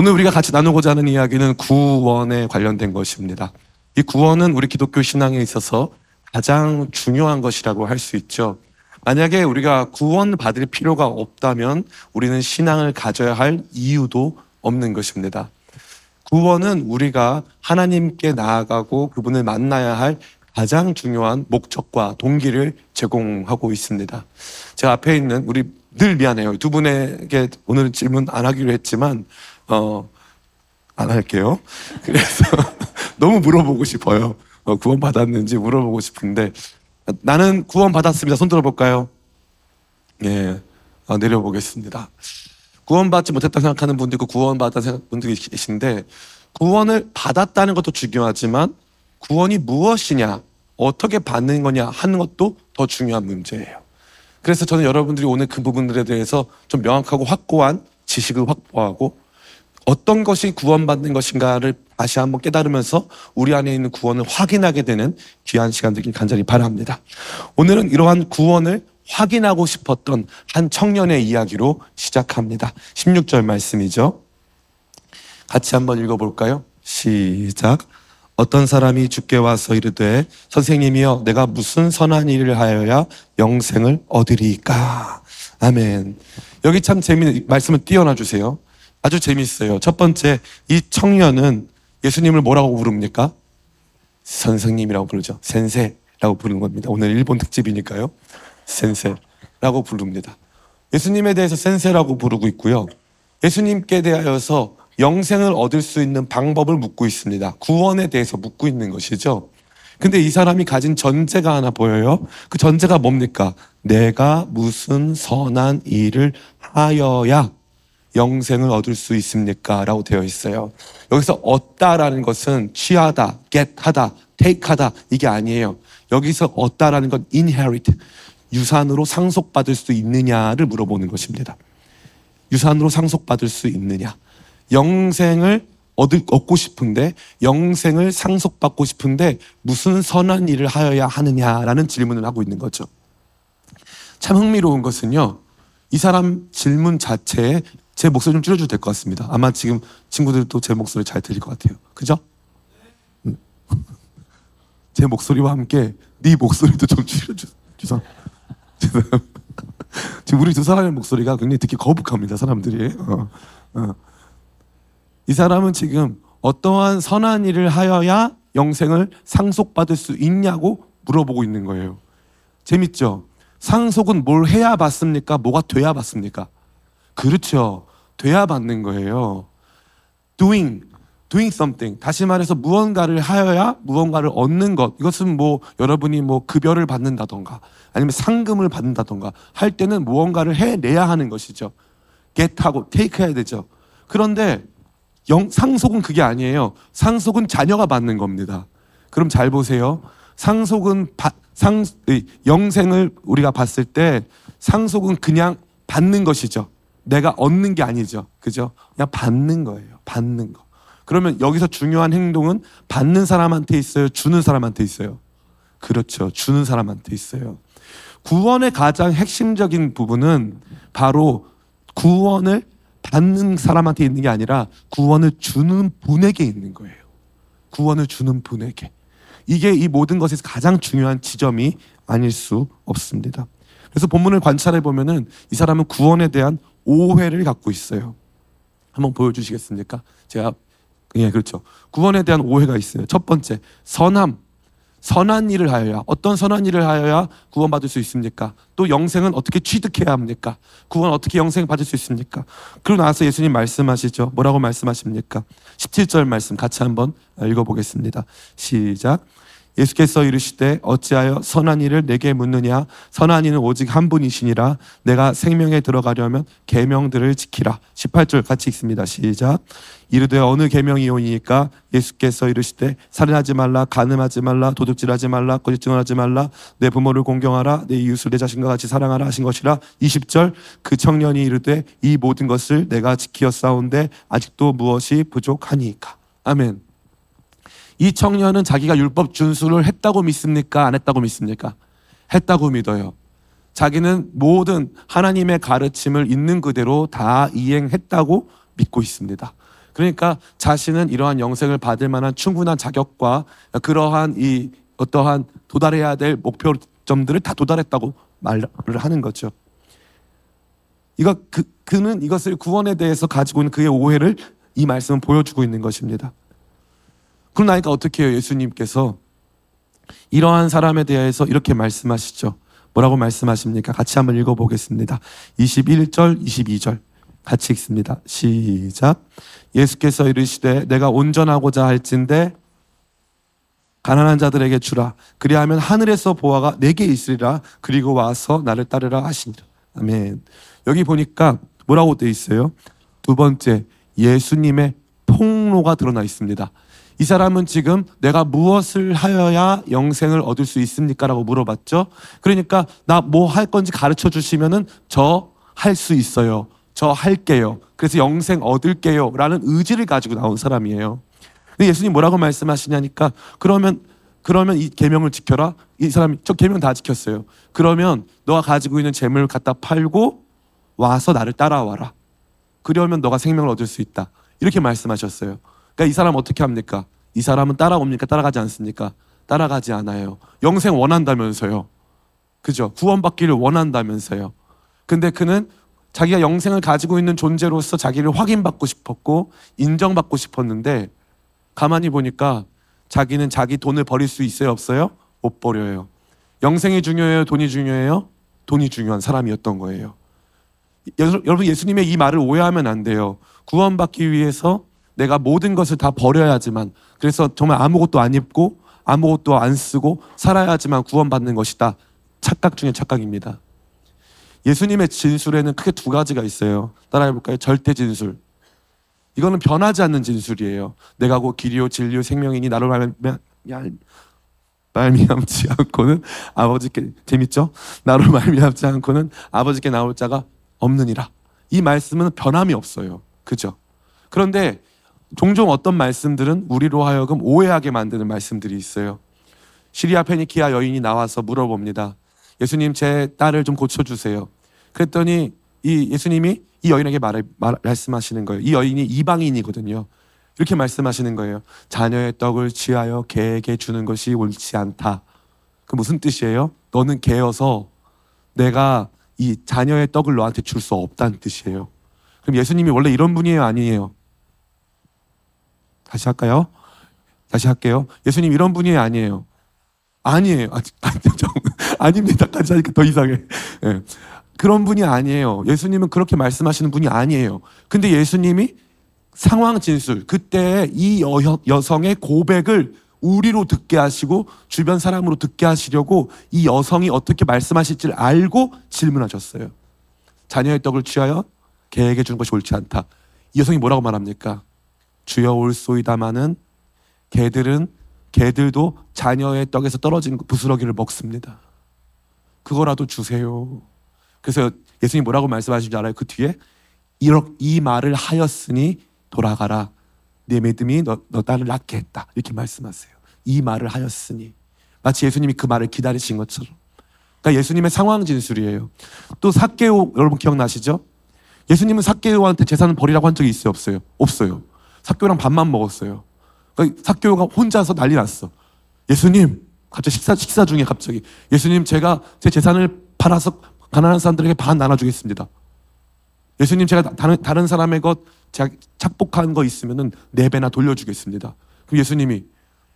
오늘 우리가 같이 나누고자 하는 이야기는 구원에 관련된 것입니다. 이 구원은 우리 기독교 신앙에 있어서 가장 중요한 것이라고 할 수 있죠. 만약에 우리가 구원 받을 필요가 없다면 우리는 신앙을 가져야 할 이유도 없는 것입니다. 구원은 우리가 하나님께 나아가고 그분을 만나야 할 가장 중요한 목적과 동기를 제공하고 있습니다. 제가 앞에 있는 우리 늘 미안해요. 두 분에게 오늘 질문 안 하기로 했지만 어, 안 할게요. 그래서 너무 물어보고 싶어요. 어, 구원 받았는지 물어보고 싶은데 나는 구원 받았습니다. 손 들어볼까요? 예, 어, 내려보겠습니다. 구원받지 못했다 생각하는 분도 있고 구원받았다 생각 분들이 계신데 구원을 받았다는 것도 중요하지만 구원이 무엇이냐, 어떻게 받는 거냐 하는 것도 더 중요한 문제예요. 그래서 저는 여러분들이 오늘 그 부분들에 대해서 좀 명확하고 확고한 지식을 확보하고 어떤 것이 구원받는 것인가를 다시 한번 깨달으면서 우리 안에 있는 구원을 확인하게 되는 귀한 시간 되길 간절히 바랍니다. 오늘은 이러한 구원을 확인하고 싶었던 한 청년의 이야기로 시작합니다. 16절 말씀이죠. 같이 한번 읽어볼까요? 시작. 어떤 사람이 주께 와서 이르되 선생님이여 내가 무슨 선한 일을 하여야 영생을 얻으리까? 아멘. 여기 참 재미있는 말씀을 띄워놔 주세요. 아주 재미있어요. 첫 번째 이 청년은 예수님을 뭐라고 부릅니까? 선생님이라고 부르죠. 센세라고 부르는 겁니다. 오늘 일본 특집이니까요. 센세라고 부릅니다. 예수님에 대해서 센세라고 부르고 있고요. 예수님께 대하여서 영생을 얻을 수 있는 방법을 묻고 있습니다. 구원에 대해서 묻고 있는 것이죠. 근데 이 사람이 가진 전제가 하나 보여요. 그 전제가 뭡니까? 내가 무슨 선한 일을 하여야 영생을 얻을 수 있습니까? 라고 되어 있어요. 여기서 얻다라는 것은 취하다, get하다, take하다 이게 아니에요. 여기서 얻다라는 건 inherit, 유산으로 상속받을 수 있느냐를 물어보는 것입니다. 유산으로 상속받을 수 있느냐. 영생을 얻을, 얻고 싶은데 영생을 상속받고 싶은데 무슨 선한 일을 하여야 하느냐라는 질문을 하고 있는 거죠. 참 흥미로운 것은요. 이 사람 질문 자체에 제 목소리 좀 줄여줘도 될 것 같습니다. 아마 지금 친구들도 제 목소리 잘 들릴 것 같아요. 그죠? 음. 제 목소리와 함께 네 목소리도 좀 줄여줘. 죄송. 죄송합니다. 지금 우리 두 사람의 목소리가 굉장히 듣기 거북합니다. 사람들이. 어, 어. 이 사람은 지금 어떠한 선한 일을 하여야 영생을 상속받을 수 있냐고 물어보고 있는 거예요. 재밌죠? 상속은 뭘 해야 받습니까? 뭐가 돼야 받습니까? 그렇죠. 돼야 받는 거예요. doing, doing something. 다시 말해서 무언가를 하여야 무언가를 얻는 것. 이것은 뭐 여러분이 뭐 급여를 받는다던가 아니면 상금을 받는다던가 할 때는 무언가를 해내야 하는 것이죠. get하고 take 해야 되죠. 그런데 영, 상속은 그게 아니에요. 상속은 자녀가 받는 겁니다. 그럼 잘 보세요. 상속은 바, 상, 의, 영생을 우리가 봤을 때 상속은 그냥 받는 것이죠. 내가 얻는 게 아니죠. 그죠? 그냥 받는 거예요. 받는 거. 그러면 여기서 중요한 행동은 받는 사람한테 있어요? 주는 사람한테 있어요? 그렇죠. 주는 사람한테 있어요. 구원의 가장 핵심적인 부분은 바로 구원을 받는 사람한테 있는 게 아니라 구원을 주는 분에게 있는 거예요. 구원을 주는 분에게. 이게 이 모든 것에서 가장 중요한 지점이 아닐 수 없습니다. 그래서 본문을 관찰해 보면은 이 사람은 구원에 대한 오해를 갖고 있어요. 한번 보여주시겠습니까? 제가 예 그렇죠. 구원에 대한 오해가 있어요. 첫 번째 선함, 선한 일을 하여야 어떤 선한 일을 하여야 구원받을 수 있습니까? 또 영생은 어떻게 취득해야 합니까? 구원 어떻게 영생 받을 수 있습니까? 그러고 나서 예수님 말씀하시죠. 뭐라고 말씀하십니까? 17절 말씀 같이 한번 읽어보겠습니다. 시작. 예수께서 이르시되 어찌하여 선한 일을 내게 묻느냐? 선한 이는 오직 한 분이시니라. 내가 생명에 들어가려면 계명들을 지키라. 18절 같이 읽습니다. 시작. 이르되 어느 계명이오니까? 예수께서 이르시되 살인하지 말라 간음하지 말라 도둑질하지 말라 거짓 증언하지 말라. 내 부모를 공경하라 내 이웃을 내 자신과 같이 사랑하라 하신 것이라. 20절. 그 청년이 이르되 이 모든 것을 내가 지키었사온데 아직도 무엇이 부족하니까? 아멘 이 청년은 자기가 율법 준수를 했다고 믿습니까? 안 했다고 믿습니까? 했다고 믿어요. 자기는 모든 하나님의 가르침을 있는 그대로 다 이행했다고 믿고 있습니다. 그러니까 자신은 이러한 영생을 받을 만한 충분한 자격과 그러한 이 어떠한 도달해야 될 목표점들을 다 도달했다고 말을 하는 거죠. 이거 그 그는 이것을 구원에 대해서 가지고 있는 그의 오해를 이 말씀은 보여주고 있는 것입니다. 그럼 나니까 어떻게 해요? 예수님께서 이러한 사람에 대해서 이렇게 말씀하시죠. 뭐라고 말씀하십니까? 같이 한번 읽어보겠습니다. 21절, 22절. 같이 읽습니다. 시작. 예수께서 이르시되 내가 온전하고자 할진대 가난한 자들에게 주라. 그리하면 하늘에서 보아가 내게 있으리라. 그리고 와서 나를 따르라 하시니라. 아멘. 여기 보니까 뭐라고 돼 있어요? 두 번째, 예수님의 통로가 드러나 있습니다. 이 사람은 지금 내가 무엇을 하여야 영생을 얻을 수 있습니까? 라고 물어봤죠. 그러니까 나 뭐 할 건지 가르쳐 주시면은 저 할 수 있어요. 저 할게요. 그래서 영생 얻을게요. 라는 의지를 가지고 나온 사람이에요. 근데 예수님 뭐라고 말씀하시냐니까 그러면 그러면 이 계명을 지켜라. 이 사람이 저 계명 다 지켰어요. 그러면 너가 가지고 있는 재물을 갖다 팔고 와서 나를 따라와라. 그러면 너가 생명을 얻을 수 있다. 이렇게 말씀하셨어요. 그러니까 이 사람 어떻게 합니까? 이 사람은 따라옵니까? 따라가지 않습니까? 따라가지 않아요. 영생 원한다면서요. 그죠? 구원받기를 원한다면서요. 근데 그는 자기가 영생을 가지고 있는 존재로서 자기를 확인받고 싶었고 인정받고 싶었는데 가만히 보니까 자기는 자기 돈을 버릴 수 있어요, 없어요? 못 버려요. 영생이 중요해요, 돈이 중요해요? 돈이 중요한 사람이었던 거예요. 여- 여러분 예수님의 이 말을 오해하면 안 돼요. 구원받기 위해서 내가 모든 것을 다 버려야지만 그래서 정말 아무것도 안 입고 아무것도 안 쓰고 살아야지만 구원받는 것이다. 착각 중에 착각입니다. 예수님의 진술에는 크게 두 가지가 있어요. 따라해 볼까요? 절대 진술. 이거는 변하지 않는 진술이에요. 내가 곧 길이요 진리요 생명이니 나를 말미암 말미암지 않고는 아버지께 재밌죠? 나로 말미암지 않고는 아버지께 나올 자가 없느니라. 이 말씀은 변함이 없어요. 그죠? 그런데 종종 어떤 말씀들은 우리로 하여금 오해하게 만드는 말씀들이 있어요. 시리아 페니키아 여인이 나와서 물어봅니다. 예수님 제 딸을 좀 고쳐주세요. 그랬더니 이 예수님이 이 여인에게 말을 말, 말씀하시는 거예요. 이 여인이 이방인이거든요. 이렇게 말씀하시는 거예요. 자녀의 떡을 취하여 개에게 주는 것이 옳지 않다. 그 무슨 뜻이에요? 너는 개여서 내가 이 자녀의 떡을 너한테 줄 수 없다는 뜻이에요. 그럼 예수님이 원래 이런 분이에요, 아니에요? 다시 할까요? 다시 할게요. 예수님 이런 분이에요, 아니에요? 아니에요. 아, 아니, 좀, 아닙니다까지 하니까 더 이상해. 예. 그런 분이 아니에요. 예수님은 그렇게 말씀하시는 분이 아니에요. 근데 예수님이 상황 진술, 그때 이 여, 여성의 고백을 우리로 듣게 하시고 주변 사람으로 듣게 하시려고 이 여성이 어떻게 말씀하실지를 알고 질문하셨어요. 자녀의 떡을 취하여 개에게 주는 것이 옳지 않다. 이 여성이 뭐라고 말합니까? 주여 올소이다마는 개들은 개들도 자녀의 떡에서 떨어진 부스러기를 먹습니다. 그거라도 주세요. 그래서 예수님 뭐라고 말씀하신 줄 알아요? 그 뒤에 이 말을 하였으니 돌아가라. 내 믿음이 너, 너 딸을 낫게 했다. 이렇게 말씀하세요. 이 말을 하였으니 마치 예수님이 그 말을 기다리신 것처럼. 그러니까 예수님의 상황 진술이에요. 또 삭개오 여러분 기억나시죠? 예수님은 삭개오한테 재산을 버리라고 한 적이 있어요, 없어요? 없어요. 삭개오랑 밥만 먹었어요. 그러니까 삭개오가 혼자서 난리 났어. 예수님, 갑자기 식사 식사 중에 갑자기 예수님 제가 제 재산을 팔아서 가난한 사람들에게 반 나눠주겠습니다. 예수님 제가 다- 다른 다른 사람의 것 제가 착복한 거 있으면은 네 배나 돌려주겠습니다. 그럼 예수님이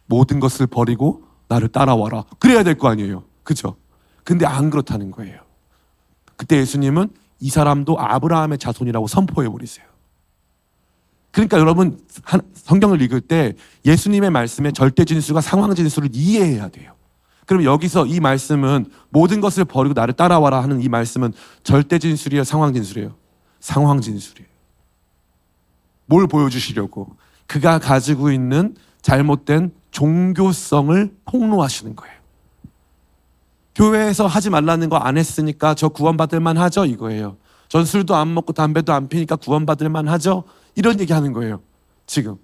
모든 것을 버리고 나를 따라와라. 그래야 될 거 아니에요. 그죠? 근데 안 그렇다는 거예요. 그때 예수님은 이 사람도 아브라함의 자손이라고 선포해 버리세요. 그러니까 여러분 한- 성경을 읽을 때 예수님의 말씀에 절대 진술과 상황 진술을 이해해야 돼요. 그럼 여기서 이 말씀은 모든 것을 버리고 나를 따라와라 하는 이 말씀은 절대 진술이에요, 상황 진술이에요. 상황 진술이에요. 뭘 보여주시려고? 그가 가지고 있는 잘못된 종교성을 폭로하시는 거예요. 교회에서 하지 말라는 거 안 했으니까 저 구원받을 만 하죠 이거예요. 전 술도 안 먹고 담배도 안 피니까 구원받을 만 하죠. 이런 얘기 하는 거예요. 지금.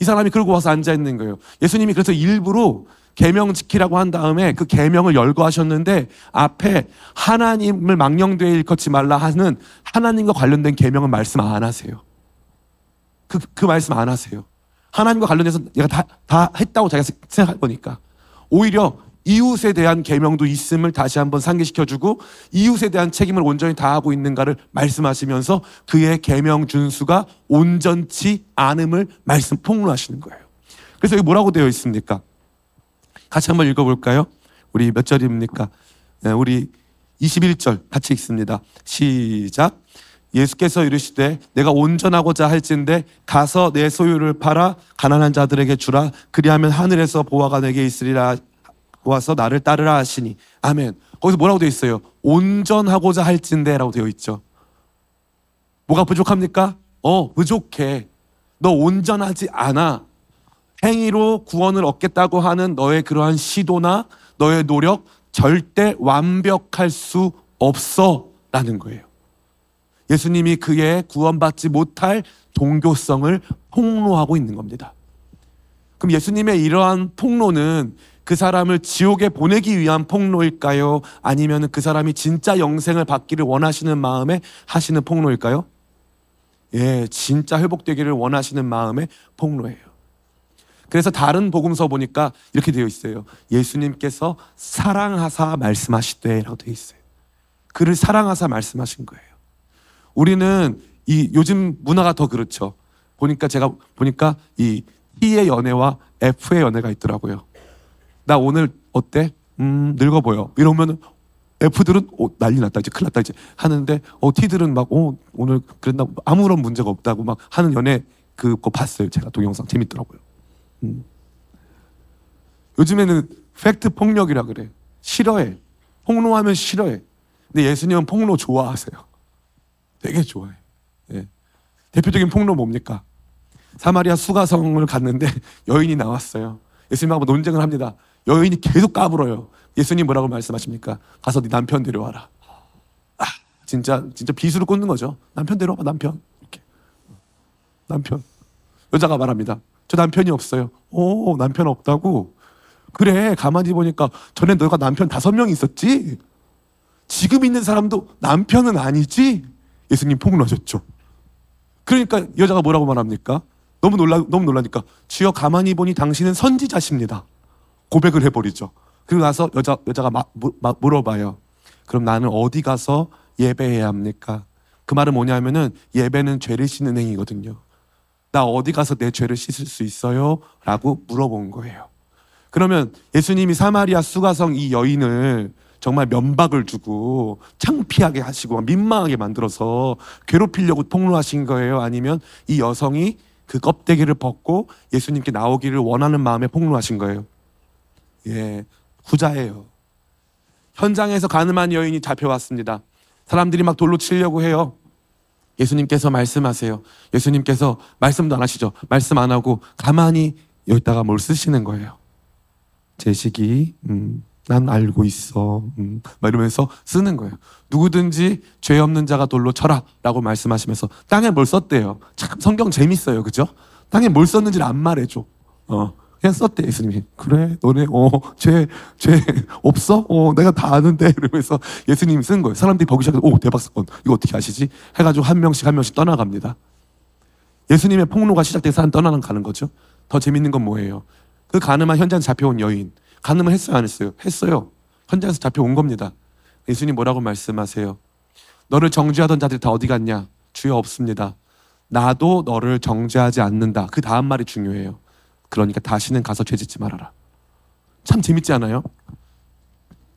이 사람이 그러고 와서 앉아 있는 거예요. 예수님이 그래서 일부러 계명 지키라고 한 다음에 그 계명을 열거하셨는데 앞에 하나님을 망령되이 일컫지 말라 하는 하나님과 관련된 계명은 말씀 안 하세요. 그, 그 말씀 안 하세요. 하나님과 관련해서 내가 다, 다 했다고 자기가 생각할 거니까. 오히려 이웃에 대한 계명도 있음을 다시 한번 상기시켜주고 이웃에 대한 책임을 온전히 다하고 있는가를 말씀하시면서 그의 계명 준수가 온전치 않음을 말씀 폭로하시는 거예요. 그래서 여기 뭐라고 되어 있습니까? 같이 한번 읽어볼까요? 우리 몇 절입니까? 네, 우리 21절 같이 읽습니다. 시작. 예수께서 이르시되 내가 온전하고자 할진대 가서 내 소유를 팔아 가난한 자들에게 주라 그리하면 하늘에서 보화가 내게 있으리라 와서 나를 따르라 하시니 아멘. 거기서 뭐라고 되어 있어요? 온전하고자 할진대라고 되어 있죠. 뭐가 부족합니까? 어, 부족해. 너 온전하지 않아. 행위로 구원을 얻겠다고 하는 너의 그러한 시도나 너의 노력 절대 완벽할 수 없어. 라는 거예요. 예수님이 그의 구원받지 못할 종교성을 폭로하고 있는 겁니다. 그럼 예수님의 이러한 폭로는 그 사람을 지옥에 보내기 위한 폭로일까요? 아니면 그 사람이 진짜 영생을 받기를 원하시는 마음에 하시는 폭로일까요? 예, 진짜 회복되기를 원하시는 마음의 폭로예요. 그래서 다른 복음서 보니까 이렇게 되어 있어요. 예수님께서 사랑하사 말씀하시되라고 되어 있어요. 그를 사랑하사 말씀하신 거예요. 우리는 이 요즘 문화가 더 그렇죠. 보니까 제가 보니까 이 T의 연애와 F의 연애가 있더라고요. 나 오늘 어때? 음 늙어 보여. 이러면 F들은 어, 난리 났다 이제 큰일 났다 이제 하는데 어 T들은 막 어, 오늘 그랬나 아무런 문제가 없다고 막 하는 연애 그거 봤어요. 제가 동영상 재밌더라고요. 음. 요즘에는 팩트 폭력이라 그래. 싫어해. 폭로하면 싫어해. 근데 예수님은 폭로 좋아하세요. 되게 좋아해. 예. 대표적인 폭로 뭡니까? 사마리아 수가성을 갔는데 여인이 나왔어요. 예수님하고 논쟁을 합니다. 여인이 계속 까불어요. 예수님 뭐라고 말씀하십니까? 가서 네 남편 데려와라. 아, 진짜 진짜 비수를 꽂는 거죠. 남편 데려와 남편. 이렇게. 남편. 여자가 말합니다. 저 남편이 없어요. 오, 남편 없다고? 그래, 가만히 보니까 전에 너가 남편 다섯 명 있었지? 지금 있는 사람도 남편은 아니지? 예수님 폭로하셨죠. 그러니까 여자가 뭐라고 말합니까? 너무 놀라 너무 놀라니까 주여 가만히 보니 당신은 선지자십니다. 고백을 해버리죠. 그리고 나서 여자 여자가 마, 무, 마, 물어봐요. 그럼 나는 어디 가서 예배해야 합니까? 그 말은 뭐냐면은 예배는 죄를 씻는 행위거든요. 나 어디 가서 내 죄를 씻을 수 있어요? 라고 물어본 거예요. 그러면 예수님이 사마리아 수가성 이 여인을 정말 면박을 주고 창피하게 하시고 민망하게 만들어서 괴롭히려고 폭로하신 거예요? 아니면 이 여성이 그 껍데기를 벗고 예수님께 나오기를 원하는 마음에 폭로하신 거예요? 예, 후자예요. 현장에서 가늠한 여인이 잡혀왔습니다. 사람들이 막 돌로 치려고 해요. 예수님께서 말씀하세요. 예수님께서 말씀도 안 하시죠. 말씀 안 하고 가만히 여기다가 뭘 쓰시는 거예요. 제식이 음, 난 알고 있어. 음, 막 이러면서 쓰는 거예요. 누구든지 죄 없는 자가 돌로 쳐라 라고 말씀하시면서 땅에 뭘 썼대요. 참 성경 재밌어요, 그죠? 땅에 뭘 썼는지를 안 말해줘. 어, 썼대 예수님이. 그래, 너네 어죄죄 죄 없어? 어 내가 다 아는데 이러면서 예수님이 쓴 거예요. 사람들이 보기 시작해서 오 대박 사건 이거 어떻게 아시지? 해가지고 한 명씩 한 명씩 떠나갑니다. 예수님의 폭로가 시작돼서 사람 떠나는 가는 거죠. 더 재밌는 건 뭐예요? 그 가늠한 현장 잡혀온 여인 가늠을 했어요 안 했어요? 했어요. 현장에서 잡혀온 겁니다. 예수님 뭐라고 말씀하세요? 너를 정죄하던 자들이 다 어디 갔냐? 주여 없습니다. 나도 너를 정죄하지 않는다. 그 다음 말이 중요해요. 그러니까 다시는 가서 죄 짓지 말아라. 참 재밌지 않아요?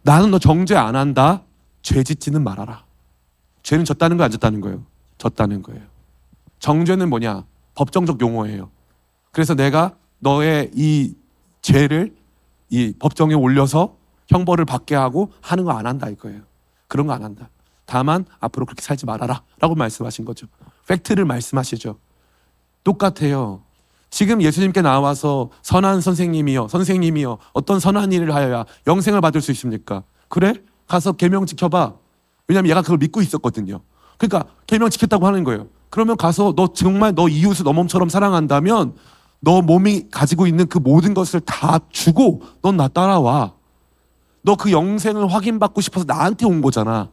나는 너 정죄 안 한다. 죄 짓지는 말아라. 죄는 졌다는 거안 졌다는 거예요? 졌다는 거예요. 정죄는 뭐냐? 법정적 용어예요. 그래서 내가 너의 이 죄를 이 법정에 올려서 형벌을 받게 하고 하는 거 안 한다 이거예요. 그런 거 안 한다. 다만 앞으로 그렇게 살지 말아라 라고 말씀하신 거죠. 팩트를 말씀하시죠. 똑같아요. 지금 예수님께 나와서 선한 선생님이요, 선생님이요, 어떤 선한 일을 하여야 영생을 받을 수 있습니까? 그래? 가서 계명 지켜봐. 왜냐면 얘가 그걸 믿고 있었거든요. 그러니까 계명 지켰다고 하는 거예요. 그러면 가서 너 정말 너 이웃을 너 몸처럼 사랑한다면 너 몸이 가지고 있는 그 모든 것을 다 주고 넌 나 따라와. 너 그 영생을 확인받고 싶어서 나한테 온 거잖아.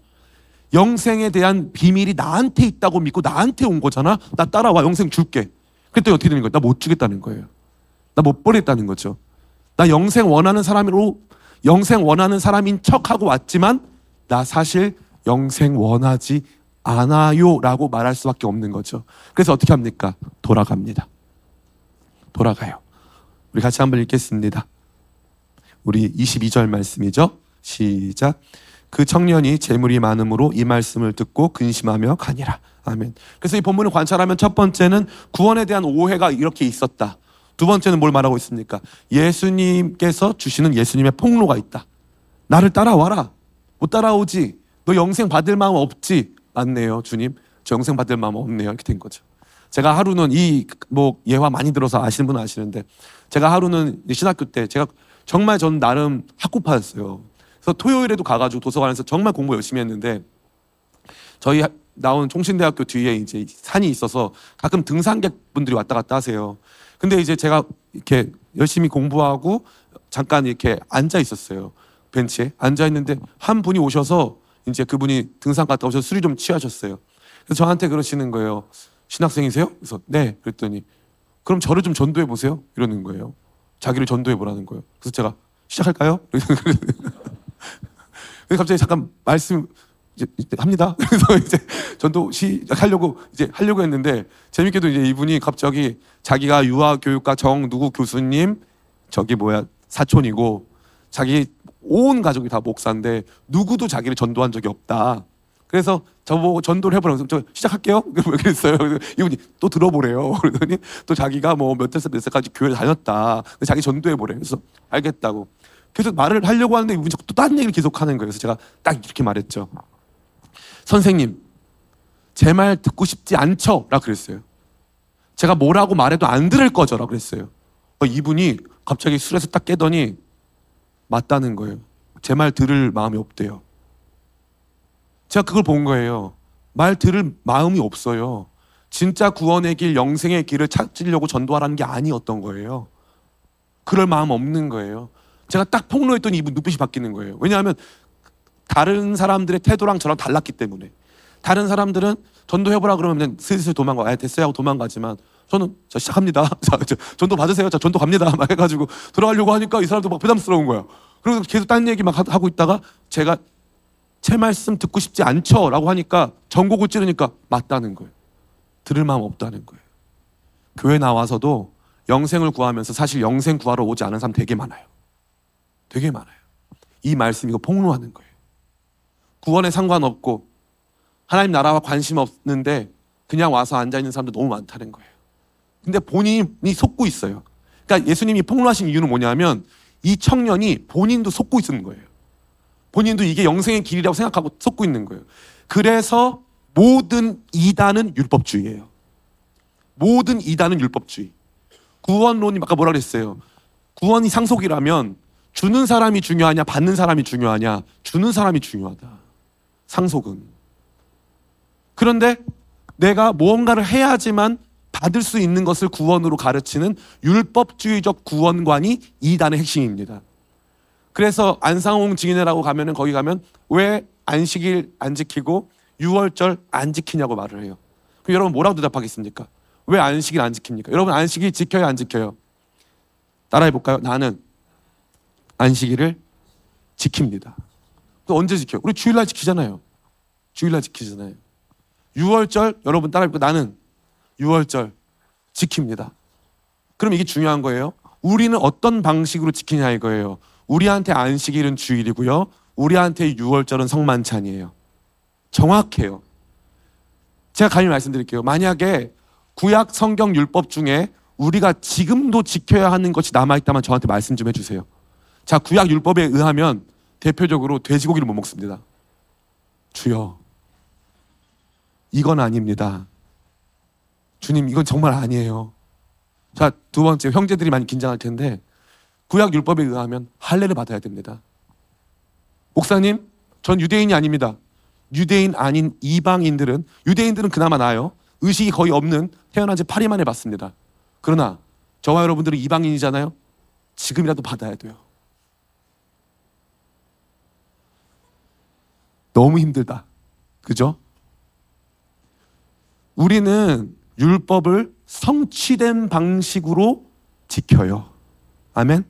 영생에 대한 비밀이 나한테 있다고 믿고 나한테 온 거잖아. 나 따라와. 영생 줄게. 그때 어떻게 되는 거예요? 나 못 주겠다는 거예요. 나 못 버렸다는 거죠. 나 영생 원하는 사람으로 영생 원하는 사람인 척하고 왔지만 나 사실 영생 원하지 않아요라고 말할 수밖에 없는 거죠. 그래서 어떻게 합니까? 돌아갑니다. 돌아가요. 우리 같이 한번 읽겠습니다. 우리 22절 말씀이죠. 시작. 그 청년이 재물이 많음으로 이 말씀을 듣고 근심하며 가니라. 아멘. 그래서 이 본문을 관찰하면 첫 번째는 구원에 대한 오해가 이렇게 있었다. 두 번째는 뭘 말하고 있습니까? 예수님께서 주시는 예수님의 폭로가 있다. 나를 따라와라. 못 따라오지. 너 영생 받을 마음 없지. 맞네요, 주님. 저 영생 받을 마음 없네요. 이렇게 된 거죠. 제가 하루는 이 뭐 예화 많이 들어서 아시는 분은 아시는데 제가 하루는 신학교 때 제가 정말 전 나름 학구파였어요. 그래서 토요일에도 가가지고 도서관에서 정말 공부 열심히 했는데 저희 하- 나온 총신대학교 뒤에 이제 산이 있어서 가끔 등산객분들이 왔다 갔다 하세요. 근데 이제 제가 이렇게 열심히 공부하고 잠깐 이렇게 앉아 있었어요. 벤치에 앉아 있는데 한 분이 오셔서 이제 그분이 등산 갔다 오셔서 술이 좀 취하셨어요. 그래서 저한테 그러시는 거예요. 신학생이세요? 그래서 네. 그랬더니 그럼 저를 좀 전도해 보세요. 이러는 거예요. 자기를 전도해 보라는 거예요. 그래서 제가 시작할까요? 갑자기 잠깐 말씀 이제 이제 합니다. 그래서 이제 전도 시작하려고 이제 하려고 했는데 재밌게도 이제 이분이 갑자기 자기가 유아 교육과 정 누구 교수님 저기 뭐야 사촌이고 자기 온 가족이 다 목사인데 누구도 자기를 전도한 적이 없다. 그래서 저보고 전도를 해보라고 저 시작할게요. 그랬어요. 그래서 이분이 또 들어보래요. 그러더니 또 자기가 뭐 몇살몇 살까지 교회를 다녔다. 자기 전도해보래. 그래서 알겠다고. 계속 말을 하려고 하는데 이분이 또 다른 얘기를 계속 하는 거예요. 그래서 제가 딱 이렇게 말했죠. 선생님, 제 말 듣고 싶지 않죠? 라 그랬어요. 제가 뭐라고 말해도 안 들을 거죠? 라 그랬어요. 어, 이분이 갑자기 술에서 딱 깨더니 맞다는 거예요. 제 말 들을 마음이 없대요. 제가 그걸 본 거예요. 말 들을 마음이 없어요. 진짜 구원의 길, 영생의 길을 찾으려고 전도하라는 게 아니었던 거예요. 그럴 마음 없는 거예요. 제가 딱 폭로했더니 이분 눈빛이 바뀌는 거예요. 왜냐하면 다른 사람들의 태도랑 저랑 달랐기 때문에. 다른 사람들은 전도해보라 그러면 그냥 슬슬 도망가. 아, 됐어요 하고 도망가지만 저는 자 시작합니다. 자, 저, 전도 받으세요. 자, 전도 갑니다. 막 해가지고 들어가려고 하니까 이 사람도 막 부담스러운 거야. 그래서 계속 딴 얘기 막 하- 하고 있다가 제가 제 말씀 듣고 싶지 않죠 라고 하니까 전곡을 찌르니까 맞다는 거예요. 들을 마음 없다는 거예요. 교회 나와서도 영생을 구하면서 사실 영생 구하러 오지 않은 사람 되게 많아요. 되게 많아요. 이 말씀 이 거 폭로하는 거예요. 구원에 상관없고 하나님 나라와 관심 없는데 그냥 와서 앉아 있는 사람도 너무 많다는 거예요. 근데 본인이 속고 있어요. 그러니까 예수님이 폭로하신 이유는 뭐냐면 이 청년이 본인도 속고 있는 거예요. 본인도 이게 영생의 길이라고 생각하고 속고 있는 거예요. 그래서 모든 이단은 율법주의예요. 모든 이단은 율법주의. 구원론이 아까 뭐라 그랬어요? 구원이 상속이라면 주는 사람이 중요하냐, 받는 사람이 중요하냐? 주는 사람이 중요하다. 상속은. 그런데 내가 무언가를 해야지만 받을 수 있는 것을 구원으로 가르치는 율법주의적 구원관이 이단의 핵심입니다. 그래서 안상홍 증인회라고 가면은 거기 가면 왜 안식일 안 지키고 유월절 안 지키냐고 말을 해요. 그럼 여러분 뭐라고 대답하겠습니까? 왜 안식일 안 지킵니까? 여러분 안식일 지켜야 안 지켜요? 따라해 볼까요? 나는 안식일을 지킵니다. 또 언제 지켜요? 우리 주일날 지키잖아요. 주일날 지키잖아요. 유월절 여러분 따라해 볼까요? 나는 유월절 지킵니다. 그럼 이게 중요한 거예요. 우리는 어떤 방식으로 지키냐 이거예요. 우리한테 안식일은 주일이고요. 우리한테 유월절은 성만찬이에요. 정확해요. 제가 감히 말씀드릴게요. 만약에 구약 성경 율법 중에 우리가 지금도 지켜야 하는 것이 남아 있다면 저한테 말씀 좀 해주세요. 자, 구약 율법에 의하면 대표적으로 돼지고기를 못 먹습니다. 주여, 이건 아닙니다. 주님, 이건 정말 아니에요. 자, 두 번째, 형제들이 많이 긴장할 텐데, 구약 율법에 의하면 할례를 받아야 됩니다. 목사님, 전 유대인이 아닙니다. 유대인 아닌 이방인들은 유대인들은 그나마 나아요. 의식이 거의 없는 태어난 지 8일 만에 받습니다. 그러나 저와 여러분들은 이방인이잖아요. 지금이라도 받아야 돼요. 너무 힘들다. 그죠? 우리는 율법을 성취된 방식으로 지켜요. 아멘.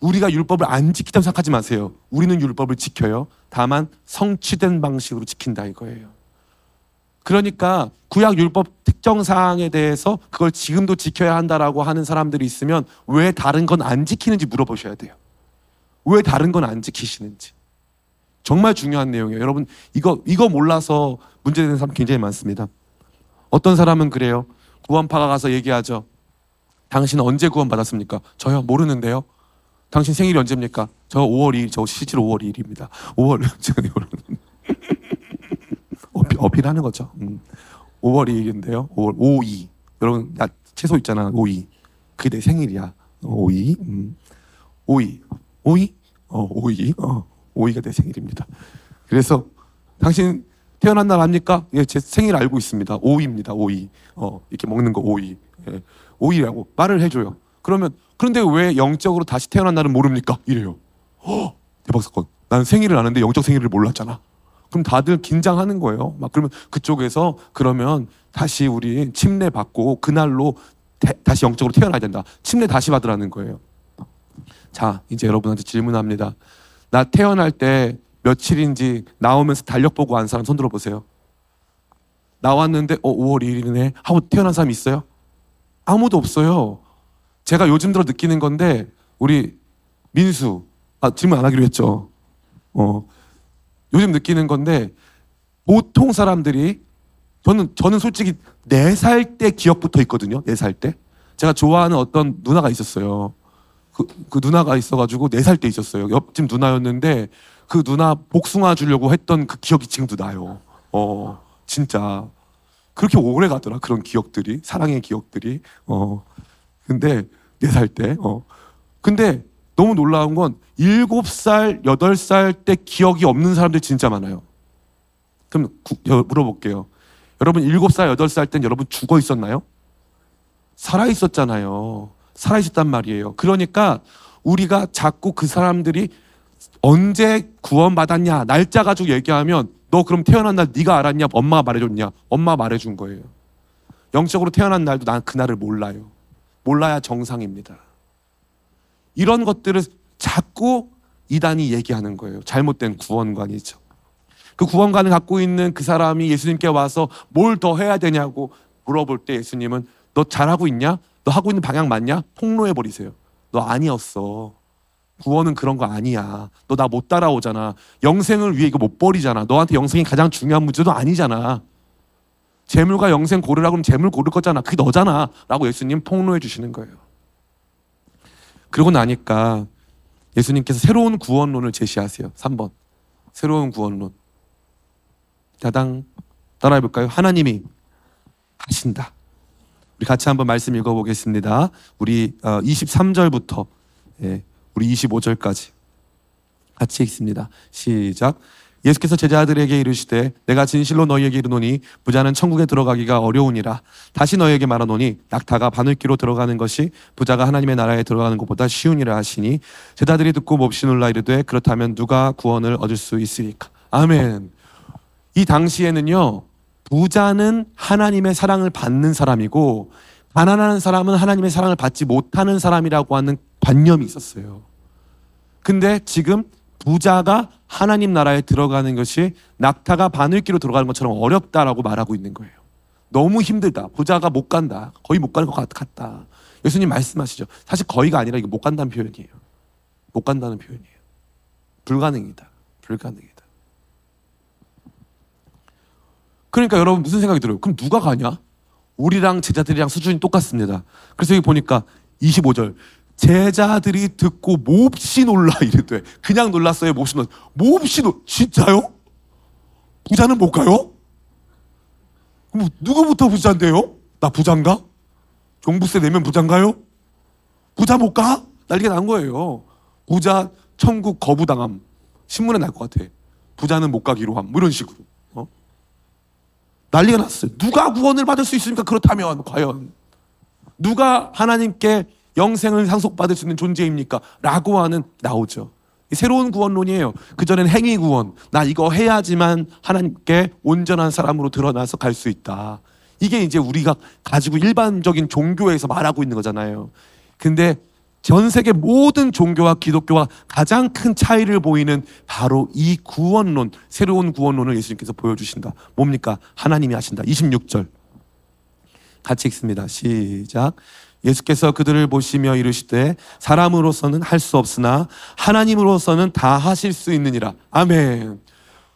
우리가 율법을 안 지키다고 생각하지 마세요. 우리는 율법을 지켜요. 다만 성취된 방식으로 지킨다 이거예요. 그러니까 구약 율법 특정 사항에 대해서 그걸 지금도 지켜야 한다라고 하는 사람들이 있으면 왜 다른 건 안 지키는지 물어보셔야 돼요. 왜 다른 건 안 지키시는지. 정말 중요한 내용이에요. 여러분 이거 이거 몰라서 문제되는 사람 굉장히 많습니다. 어떤 사람은 그래요. 구원파가 가서 얘기하죠. 당신 언제 구원 받았습니까? 저요 모르는데요. 당신 생일이 언제입니까? 저 5월 2일, 저 실제로 5월 2일입니다. 5월 어필, 어필하는 거죠. 음. 5월 2일인데요. 5월 52. 여러분 야 채소 있잖아. 52. 그게 내 생일이야. 52. 음. 52. 52? 어, 52. 어, 52가 내 생일입니다. 그래서 당신 태어난 날 압니까? 예, 제 생일 알고 있습니다. 5위입니다. 5위. 어, 이렇게 먹는 거 5위. 예, 5위라고 말을 해줘요. 그러면 그런데 왜 영적으로 다시 태어난 날은 모릅니까? 이래요. 허, 대박 사건. 나는 생일을 아는데 영적 생일을 몰랐잖아. 그럼 다들 긴장하는 거예요. 막 그러면 그쪽에서 그러면 다시 우리 침례 받고 그날로 태- 다시 영적으로 태어나야 된다. 침례 다시 받으라는 거예요. 자, 이제 여러분한테 질문합니다. 나 태어날 때 며칠인지 나오면서 달력 보고 안 사람 손 들어 보세요. 나왔는데 어 5월 1일이네 하고 태어난 사람 있어요? 아무도 없어요. 제가 요즘 들어 느끼는 건데 우리 민수 아 질문 안 하기로 했죠. 어 요즘 느끼는 건데 보통 사람들이 저는 저는 솔직히 네 살 때 기억부터 있거든요. 네 살 때 제가 좋아하는 어떤 누나가 있었어요. 그, 그 누나가 있어가지고 네 살 때 있었어요. 옆집 누나였는데 그 누나 복숭아 주려고 했던 그 기억이 지금도 나요. 어 진짜 그렇게 오래 가더라 그런 기억들이 사랑의 기억들이 어 근데 네 살 때 어 근데 너무 놀라운 건 일곱 살 여덟 살 때 기억이 없는 사람들 진짜 많아요. 그럼 물어볼게요. 여러분 일곱 살 여덟 살 땐 여러분 죽어 있었나요? 살아 있었잖아요. 살아 있었단 말이에요. 그러니까 우리가 자꾸 그 사람들이 언제 구원받았냐 날짜 가지고 얘기하면 너 그럼 태어난 날 네가 알았냐 엄마가 말해줬냐 엄마 말해준 거예요. 영적으로 태어난 날도 난 그날을 몰라요. 몰라야 정상입니다. 이런 것들을 자꾸 이단이 얘기하는 거예요. 잘못된 구원관이죠. 그 구원관을 갖고 있는 그 사람이 예수님께 와서 뭘 더 해야 되냐고 물어볼 때 예수님은 너 잘하고 있냐 너 하고 있는 방향 맞냐 폭로해 버리세요 너 아니었어 구원은 그런 거 아니야. 너 나 못 따라오잖아. 영생을 위해 이거 못 버리잖아. 너한테 영생이 가장 중요한 문제도 아니잖아. 재물과 영생 고르라 그러면 재물 고를 거잖아. 그게 너잖아. 라고 예수님 폭로해 주시는 거예요. 그러고 나니까 예수님께서 새로운 구원론을 제시하세요. 3번. 새로운 구원론. 다당 따라해 볼까요? 하나님이 하신다. 우리 같이 한번 말씀 읽어보겠습니다. 우리 어, 23절부터 예, 우리 25절까지 같이 읽습니다. 시작. 예수께서 제자들에게 이르시되 내가 진실로 너희에게 이르노니 부자는 천국에 들어가기가 어려우니라 다시 너희에게 말하노니 낙타가 바늘기로 들어가는 것이 부자가 하나님의 나라에 들어가는 것보다 쉬우니라 하시니 제자들이 듣고 몹시 놀라 이르되 그렇다면 누가 구원을 얻을 수 있으리까 아멘 이 당시에는요 부자는 하나님의 사랑을 받는 사람이고 가난한 사람은 하나님의 사랑을 받지 못하는 사람이라고 하는 관념이 있었어요. 근데 지금 부자가 하나님 나라에 들어가는 것이 낙타가 바늘기로 들어가는 것처럼 어렵다라고 말하고 있는 거예요. 너무 힘들다. 부자가 못 간다. 거의 못 가는 것 같- 같다. 예수님 말씀하시죠. 사실 거의가 아니라 이거 못 간다는 표현이에요. 못 간다는 표현이에요. 불가능이다. 불가능이다. 그러니까 여러분 무슨 생각이 들어요? 그럼 누가 가냐? 우리랑 제자들이랑 수준이 똑같습니다. 그래서 여기 보니까 25절 제자들이 듣고 몹시 놀라 이르되 그냥 놀랐어요. 몹시 놀 몹시 놀 진짜요? 부자는 못 가요? 그럼 누구부터 부자인데요? 나 부자인가? 종부세 내면 부자인가요? 부자 못 가? 난리가 난 거예요. 부자 천국 거부당함 신문에 날 것 같아. 부자는 못 가기로 함. 뭐 이런 식으로. 어? 난리가 났어요. 누가 구원을 받을 수 있습니까? 그렇다면 과연 누가 하나님께 영생을 상속받을 수 있는 존재입니까? 라고 하는 나오죠. 이 새로운 구원론이에요. 그전엔 행위 구원. 나 이거 해야지만 하나님께 온전한 사람으로 드러나서 갈 수 있다. 이게 이제 우리가 가지고 일반적인 종교에서 말하고 있는 거잖아요. 근데 전 세계 모든 종교와 기독교와 가장 큰 차이를 보이는 바로 이 구원론, 새로운 구원론을 예수님께서 보여주신다. 뭡니까? 하나님이 하신다. 26절. 같이 읽습니다. 시작. 예수께서 그들을 보시며 이르시되 사람으로서는 할 수 없으나 하나님으로서는 다 하실 수 있느니라. 아멘.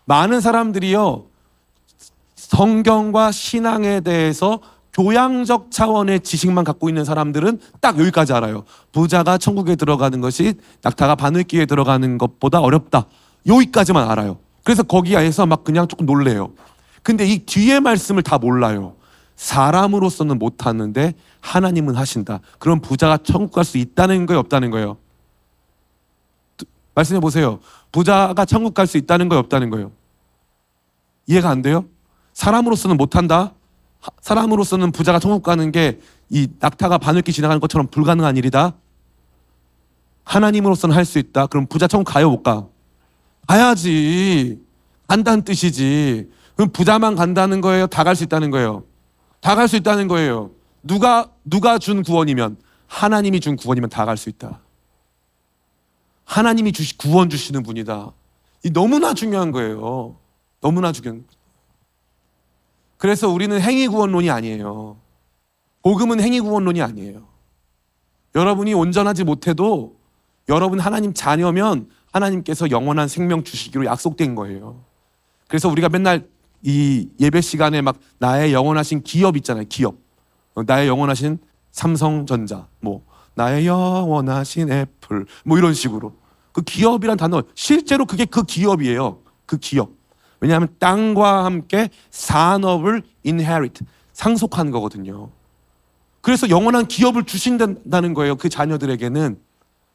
많은 사람들이요. 성경과 신앙에 대해서 교양적 차원의 지식만 갖고 있는 사람들은 딱 여기까지 알아요. 부자가 천국에 들어가는 것이 낙타가 바늘기에 들어가는 것보다 어렵다. 여기까지만 알아요. 그래서 거기에서 막 그냥 조금 놀래요. 근데 이 뒤에 말씀을 다 몰라요. 사람으로서는 못하는데 하나님은 하신다. 그럼 부자가 천국 갈 수 있다는 거예요, 없다는 거예요? 말씀해 보세요. 부자가 천국 갈 수 있다는 거예요, 없다는 거예요? 이해가 안 돼요? 사람으로서는 못한다. 하- 사람으로서는 부자가 천국 가는 게 이 낙타가 바늘기 지나가는 것처럼 불가능한 일이다. 하나님으로서는 할 수 있다. 그럼 부자 천국 가요, 못 가? 가야지. 간다는 뜻이지. 그럼 부자만 간다는 거예요? 다 갈 수 있다는 거예요? 다 갈 수 있다는 거예요. 누가 누가 준 구원이면 하나님이 준 구원이면 다 갈 수 있다. 하나님이 주시 구원 주시는 분이다. 이 너무나 중요한 거예요. 너무나 중요한. 그래서 우리는 행위 구원론이 아니에요. 복음은 행위 구원론이 아니에요. 여러분이 온전하지 못해도 여러분 하나님 자녀면 하나님께서 영원한 생명 주시기로 약속된 거예요. 그래서 우리가 맨날 이 예배 시간에 막 나의 영원하신 기업 있잖아요. 기업. 어, 나의 영원하신 삼성전자, 뭐 나의 영원하신 애플, 뭐 이런 식으로 그 기업이란 단어 실제로 그게 그 기업이에요. 그 기업. 왜냐하면 땅과 함께 산업을 inherit 상속하는 거거든요. 그래서 영원한 기업을 주신다는 거예요. 그 자녀들에게는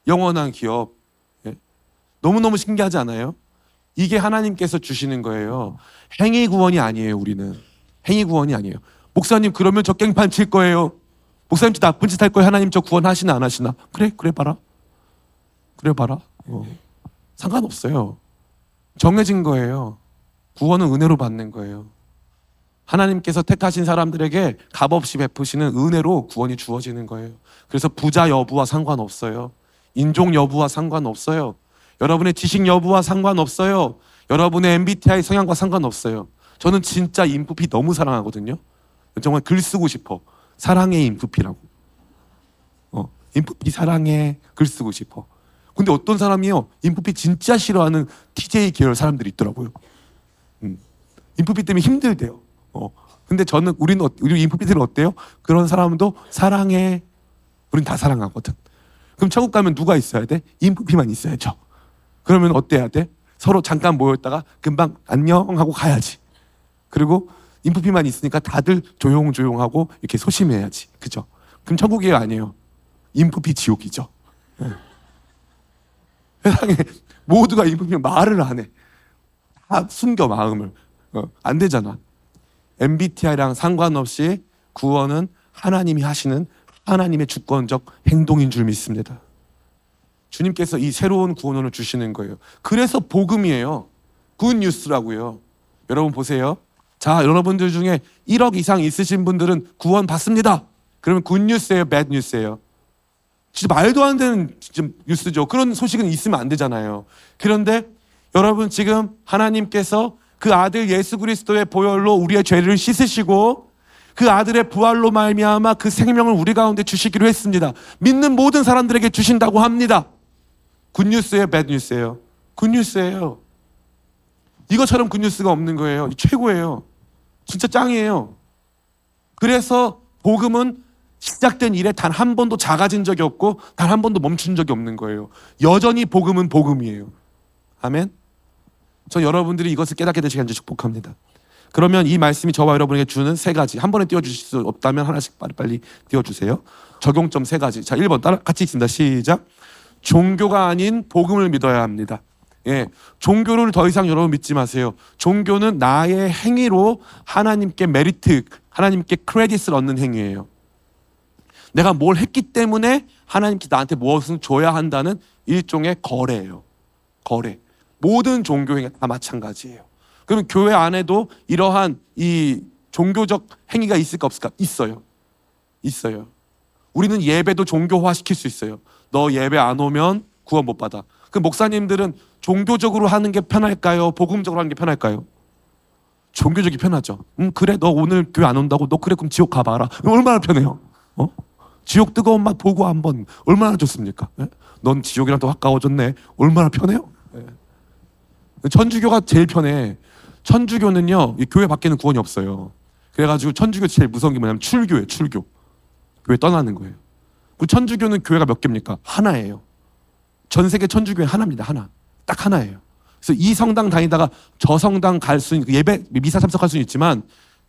영원한 기업. 예. 너무너무 신기하지 않아요? 이게 하나님께서 주시는 거예요. 행위 구원이 아니에요, 우리는. 행위 구원이 아니에요. 목사님, 그러면 저 깽판 칠 거예요. 목사님, 저 나쁜 짓 할 거예요. 하나님, 저 구원하시나, 안 하시나? 그래, 그래 봐라. 그래 봐라. 어. 상관없어요. 정해진 거예요. 구원은 은혜로 받는 거예요. 하나님께서 택하신 사람들에게 값없이 베푸시는 은혜로 구원이 주어지는 거예요. 그래서 부자 여부와 상관없어요. 인종 여부와 상관없어요. 여러분의 지식 여부와 상관없어요. 여러분의 MBTI 성향과 상관없어요. 저는 진짜 인프피 너무 사랑하거든요. 정말 글 쓰고 싶어. 사랑해 인프피라고. 어, 인프피 사랑해 글 쓰고 싶어. 근데 어떤 사람이요 인프피 진짜 싫어하는 TJ 계열 사람들이 있더라고요. 음. 인프피 때문에 힘들대요. 어. 근데 저는 우리는 어- 우리 인프피들은 어때요? 그런 사람도 사랑해. 우린 다 사랑하거든. 그럼 천국 가면 누가 있어야 돼? 인프피만 있어야죠. 그러면 어때야 돼? 서로 잠깐 모였다가 금방 안녕 하고 가야지. 그리고 인프피만 있으니까 다들 조용조용하고 이렇게 소심해야지. 그죠? 그럼 천국이 아니에요. 인프피 지옥이죠. 예. 세상에 모두가 인프피면 말을 안 해. 다 숨겨 마음을. 어, 안 되잖아. MBTI랑 상관없이 구원은 하나님이 하시는 하나님의 주권적 행동인 줄 믿습니다. 주님께서 이 새로운 구원을 주시는 거예요. 그래서 복음이에요. Good news라고요. 여러분 보세요. 자, 여러분들 중에 1억 이상 있으신 분들은 구원 받습니다. 그러면 good news예요, bad news예요. 진짜 말도 안 되는 뉴스죠. 그런 소식은 있으면 안 되잖아요. 그런데 여러분 지금 하나님께서 그 아들 예수 그리스도의 보혈로 우리의 죄를 씻으시고 그 아들의 부활로 말미암아 그 생명을 우리 가운데 주시기로 했습니다. 믿는 모든 사람들에게 주신다고 합니다. 굿뉴스예요, 배드뉴스예요? 굿뉴스예요. 이것처럼 good news가 없는 거예요. 이 최고예요. 진짜 짱이에요. 그래서 복음은 시작된 일에 단 한 번도 작아진 적이 없고 단 한 번도 멈춘 적이 없는 거예요. 여전히 복음은 복음이에요. 아멘. 저 여러분들이 이것을 깨닫게 되시간지 축복합니다. 그러면 이 말씀이 저와 여러분에게 주는 세 가지 한 번에 띄워주실 수 없다면 하나씩 빨리빨리 띄워주세요. 적용점 세 가지. 자, 1번 따라 같이 읽습니다. 시작. 종교가 아닌 복음을 믿어야 합니다. 예, 종교를 더 이상 여러분 믿지 마세요. 종교는 나의 행위로 하나님께 메리트, 하나님께 크레딧을 얻는 행위예요. 내가 뭘 했기 때문에 하나님께 나한테 무엇을 줘야 한다는 일종의 거래예요. 거래. 모든 종교 행위 다 마찬가지예요. 그러면 교회 안에도 이러한 이 종교적 행위가 있을까 없을까? 있어요. 있어요. 우리는 예배도 종교화 시킬 수 있어요. 너 예배 안 오면 구원 못 받아. 그 목사님들은 종교적으로 하는 게 편할까요? 복음적으로 하는 게 편할까요? 종교적이 편하죠. 음 그래 너 오늘 교회 안 온다고 너 그래 그럼 지옥 가봐라. 얼마나 편해요. 어? 지옥 뜨거운 맛 보고 한번 얼마나 좋습니까? 예? 넌 지옥이랑 더 가까워졌네. 얼마나 편해요? 예. 천주교가 제일 편해. 천주교는요 이 교회 밖에는 구원이 없어요. 그래가지고 천주교 제일 무서운 게 뭐냐면 출교예요. 출교. 교회 떠나는 거예요. 그 천주교는 교회가 몇 개입니까? 하나예요. 전 세계 천주교회 하나입니다. 하나. 딱 하나예요. 그래서 이 성당 다니다가 저 성당 갈 수 있는 그 예배 미사 참석할 수는 있지만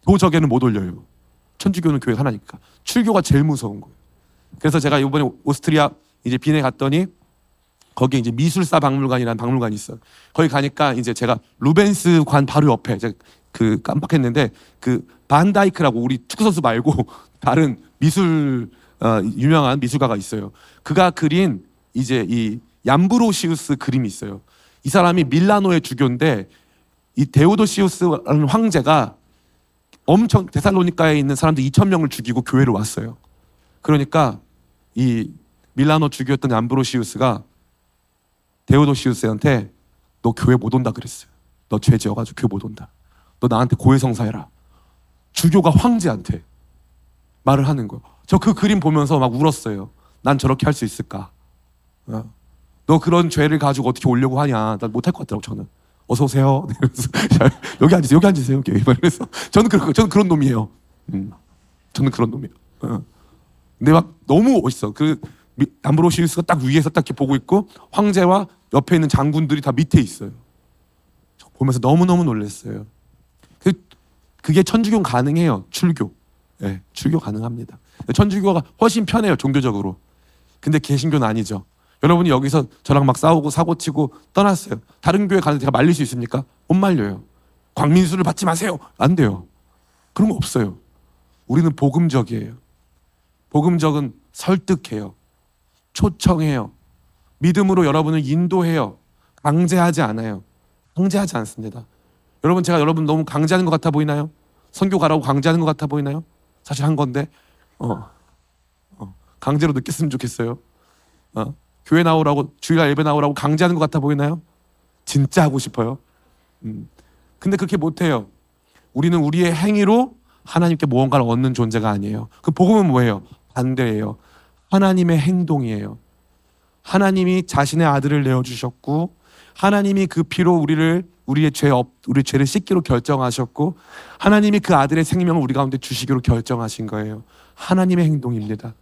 도적에는 못 올려요. 천주교는 교회 하나니까. 출교가 제일 무서운 거예요. 그래서 제가 이번에 오스트리아 이제 빈에 갔더니 거기에 이제 미술사 박물관이라는 박물관이 있어요. 거기 가니까 이제 제가 루벤스 관 바로 옆에 제가 그 깜빡했는데 그 반다이크라고 우리 축구 선수 말고 다른 미술 어, 유명한 미술가가 있어요. 그가 그린 이제 이 얌브로시우스 그림이 있어요. 이 사람이 밀라노의 주교인데 이 데오도시우스라는 황제가 엄청 데살로니카에 있는 사람들 2천 명을 죽이고 교회를 왔어요. 그러니까 이 밀라노 주교였던 얌브로시우스가 데오도시우스한테 너 교회 못 온다 그랬어요. 너 죄 지어가지고 교회 못 온다. 너 나한테 고해성사해라. 주교가 황제한테 말을 하는 거예요. 저 그 그림 보면서 막 울었어요. 난 저렇게 할 수 있을까? 어. 너 그런 죄를 가지고 어떻게 오려고 하냐? 난 못할 것 같더라고 저는. 어서 오세요. 여기 앉으세요. 여기 앉으세요. 여기. 그래서 저는 그런 저는 그런 놈이에요. 음. 저는 그런 놈이에요. 어. 근데 막 너무 멋있어. 그 미- 암브로시우스가 딱 위에서 딱 이렇게 보고 있고 황제와 옆에 있는 장군들이 다 밑에 있어요. 저 보면서 너무 너무 놀랐어요. 그 그게 천주교 가능해요. 출교. 예, 출교 가능합니다. 천주교가 훨씬 편해요. 종교적으로. 근데 개신교는 아니죠. 여러분이 여기서 저랑 막 싸우고 사고 치고 떠났어요. 다른 교회 가는 제가 말릴 수 있습니까? 못 말려요. 광민수를 받지 마세요. 안 돼요. 그런 거 없어요. 우리는 복음적이에요. 복음적은 설득해요. 초청해요. 믿음으로 여러분을 인도해요. 강제하지 않아요. 강제하지 않습니다. 여러분 제가 여러분 너무 강제하는 것 같아 보이나요? 선교 가라고 강제하는 것 같아 보이나요? 사실 한 건데 어, 어, 강제로 느꼈으면 좋겠어요. 어, 교회 나오라고 주일날 예배 나오라고 강제하는 것 같아 보이나요? 진짜 하고 싶어요. 음. 근데 그렇게 못해요. 우리는 우리의 행위로 하나님께 무언가를 얻는 존재가 아니에요. 그 복음은 뭐예요? 반대예요. 하나님의 행동이에요. 하나님이 자신의 아들을 내어 주셨고 하나님이 그 피로 우리를 우리의 죄 없, 우리 죄를 씻기로 결정하셨고 하나님이 그 아들의 생명을 우리 가운데 주시기로 결정하신 거예요. 하나님의 행동입니다.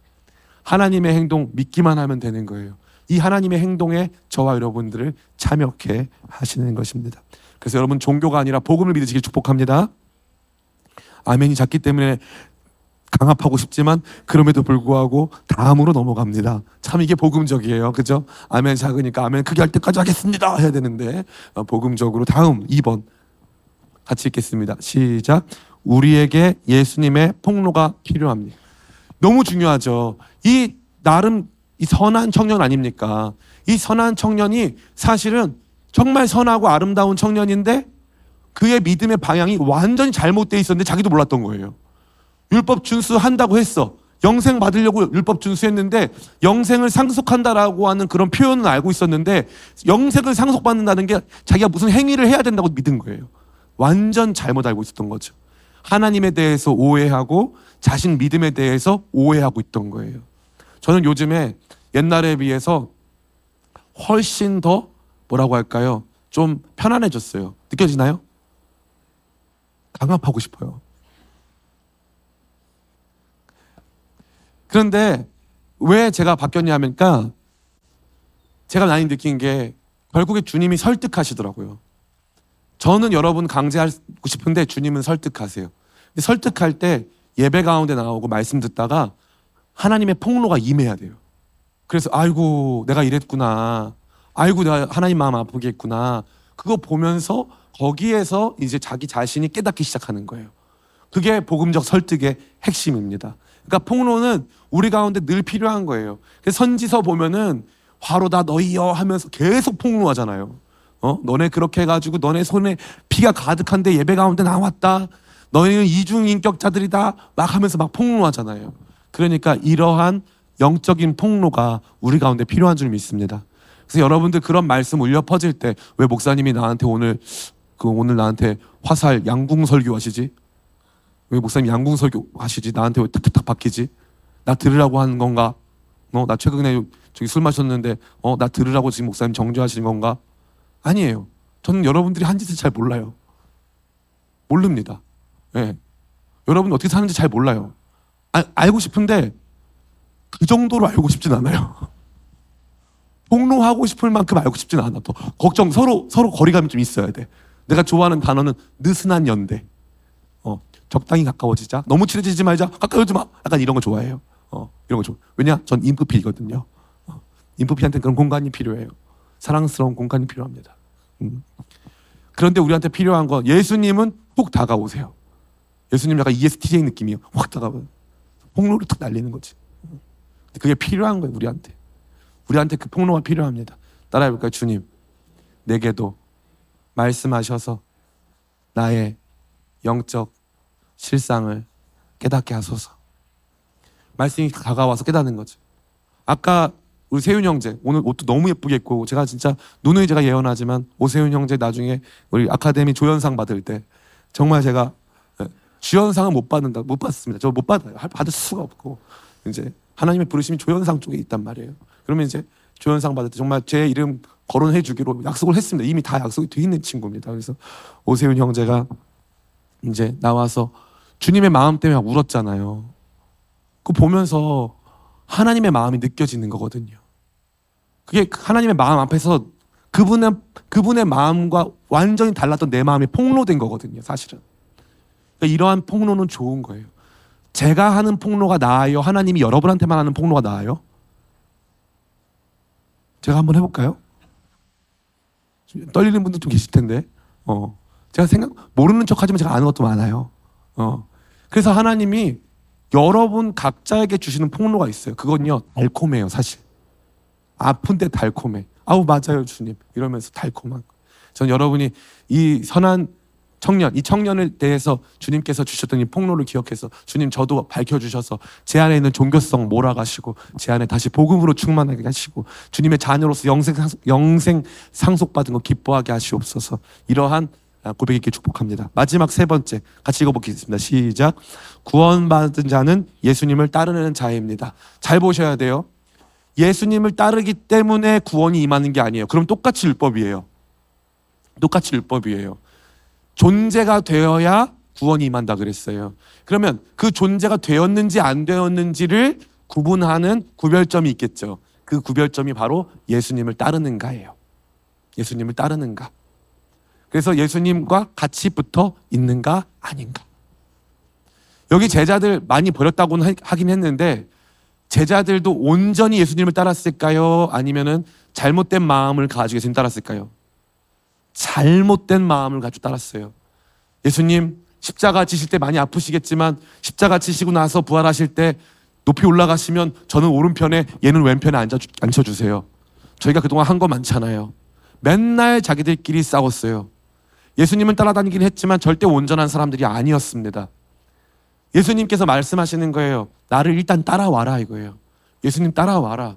하나님의 행동 믿기만 하면 되는 거예요. 이 하나님의 행동에 저와 여러분들을 참여케 하시는 것입니다. 그래서 여러분 종교가 아니라 복음을 믿으시길 축복합니다. 아멘이 작기 때문에 강압하고 싶지만 그럼에도 불구하고 다음으로 넘어갑니다. 참 이게 복음적이에요. 그죠? 아멘 작으니까 아멘 크게 할 때까지 하겠습니다. 해야 되는데 어, 복음적으로 다음 2번 같이 읽겠습니다. 시작. 우리에게 예수님의 폭로가 필요합니다. 너무 중요하죠. 이 나름 이 선한 청년 아닙니까? 이 선한 청년이 사실은 정말 선하고 아름다운 청년인데 그의 믿음의 방향이 완전히 잘못돼 있었는데 자기도 몰랐던 거예요. 율법 준수한다고 했어. 영생 받으려고 율법 준수했는데 영생을 상속한다라고 하는 그런 표현은 알고 있었는데 영생을 상속받는다는 게 자기가 무슨 행위를 해야 된다고 믿은 거예요. 완전 잘못 알고 있었던 거죠. 하나님에 대해서 오해하고 자신 믿음에 대해서 오해하고 있던 거예요. 저는 요즘에 옛날에 비해서 훨씬 더 뭐라고 할까요? 좀 편안해졌어요. 느껴지나요? 강압하고 싶어요. 그런데 왜 제가 바뀌었냐면까 제가 많이 느낀 게 결국에 주님이 설득하시더라고요. 저는 여러분 강제하고 싶은데 주님은 설득하세요. 설득할 때 예배 가운데 나오고 말씀 듣다가 하나님의 폭로가 임해야 돼요. 그래서 아이고 내가 이랬구나. 아이고 내가 하나님 마음 아프게 했구나. 그거 보면서 거기에서 이제 자기 자신이 깨닫기 시작하는 거예요. 그게 복음적 설득의 핵심입니다. 그러니까 폭로는 우리 가운데 늘 필요한 거예요. 그래서 선지서 보면은 화로다 너희여 하면서 계속 폭로하잖아요. 어? 너네 그렇게 해가지고 너네 손에 피가 가득한데 예배 가운데 나왔다. 너희는 이중인격자들이다 막 하면서 막 폭로하잖아요. 그러니까 이러한 영적인 폭로가 우리 가운데 필요한 줄 믿습니다. 그래서 여러분들 그런 말씀 울려 퍼질 때 왜 목사님이 나한테 오늘 그 오늘 나한테 화살 양궁 설교 하시지? 왜 목사님 양궁 설교 하시지? 나한테 왜 탁탁탁 바뀌지? 나 들으라고 하는 건가? 어, 나 최근에 저기 술 마셨는데 어, 나 들으라고 지금 목사님 정죄하시는 건가? 아니에요. 저는 여러분들이 한 짓을 잘 몰라요. 모릅니다. 예. 여러분 어떻게 사는지 잘 몰라요. 아, 알고 싶은데 그 정도로 알고 싶진 않아요. 폭로하고 싶을 만큼 알고 싶진 않아. 또 걱정 서로 서로 거리감이 좀 있어야 돼. 내가 좋아하는 단어는 느슨한 연대. 어, 적당히 가까워지자. 너무 친해지지 말자. 가까워지지 마. 약간 이런 거 좋아해요. 어, 이런 거 좋아. 왜냐? 전 인프피거든요. 어, 인프피한테 그런 공간이 필요해요. 사랑스러운 공간이 필요합니다. 음. 그런데 우리한테 필요한 건 예수님은 훅 다가오세요. 예수님 약간 ESTJ 느낌이에요. 확 다가오면 폭로를 탁 날리는 거지. 그게 필요한 거예요 우리한테. 우리한테 그 폭로가 필요합니다. 따라해 볼까요, 주님? 내게도 말씀하셔서 나의 영적 실상을 깨닫게 하소서. 말씀이 다가와서 깨닫는 거죠. 아까 우리 세윤 형제 오늘 옷도 너무 예쁘게 입고 제가 진짜 누누이 제가 예언하지만 오세윤 형제 나중에 우리 아카데미 조연상 받을 때 정말 제가 예, 주연상은 못 받는다 못 받습니다. 저 못 받아요. 받을 수가 없고 이제 하나님의 부르심이 조연상 쪽에 있단 말이에요. 그러면 이제 조연상 받을 때 정말 제 이름 거론해 주기로 약속을 했습니다. 이미 다 약속이 돼 있는 친구입니다. 그래서 오세윤 형제가 이제 나와서 주님의 마음 때문에 막 울었잖아요. 그 보면서 하나님의 마음이 느껴지는 거거든요. 그게 하나님의 마음 앞에서 그분의 그분의 마음과 완전히 달랐던 내 마음이 폭로된 거거든요. 사실은 그러니까 이러한 폭로는 좋은 거예요. 제가 하는 폭로가 나아요. 하나님이 여러분한테만 하는 폭로가 나아요. 제가 한번 해볼까요? 떨리는 분들 좀 계실 텐데, 어, 제가 생각 모르는 척하지만 제가 아는 것도 많아요. 어, 그래서 하나님이 여러분 각자에게 주시는 폭로가 있어요. 그건요 달콤해요, 사실. 아픈데 달콤해. 아우 맞아요, 주님. 이러면서 달콤한. 전 여러분이 이 선한 청년, 이 청년에 대해서 주님께서 주셨던 이 폭로를 기억해서 주님 저도 밝혀주셔서 제 안에 있는 종교성 몰아가시고 제 안에 다시 복음으로 충만하게 하시고 주님의 자녀로서 영생, 영생 상속받은 거 기뻐하게 하시옵소서 이러한 고백 있게 축복합니다. 마지막 세 번째 같이 읽어보겠습니다. 시작. 구원받은 자는 예수님을 따르는 자입니다. 잘 보셔야 돼요. 예수님을 따르기 때문에 구원이 임하는 게 아니에요. 그럼 똑같이 율법이에요. 똑같이 율법이에요. 존재가 되어야 구원이 임한다 그랬어요. 그러면 그 존재가 되었는지 안 되었는지를 구분하는 구별점이 있겠죠. 그 구별점이 바로 예수님을 따르는가예요. 예수님을 따르는가. 그래서 예수님과 같이 붙어 있는가 아닌가. 여기 제자들 많이 버렸다고는 하- 하긴 했는데 제자들도 온전히 예수님을 따랐을까요? 아니면은 잘못된 마음을 가지고 예수님 따랐을까요? 잘못된 마음을 가지고 따랐어요. 예수님 십자가 지실 때 많이 아프시겠지만 십자가 지시고 나서 부활하실 때 높이 올라가시면 저는 오른편에 얘는 왼편에 앉아 앉혀주세요. 저희가 그동안 한 거 많잖아요. 맨날 자기들끼리 싸웠어요. 예수님은 따라다니긴 했지만 절대 온전한 사람들이 아니었습니다. 예수님께서 말씀하시는 거예요. 나를 일단 따라와라 이거예요. 예수님 따라와라.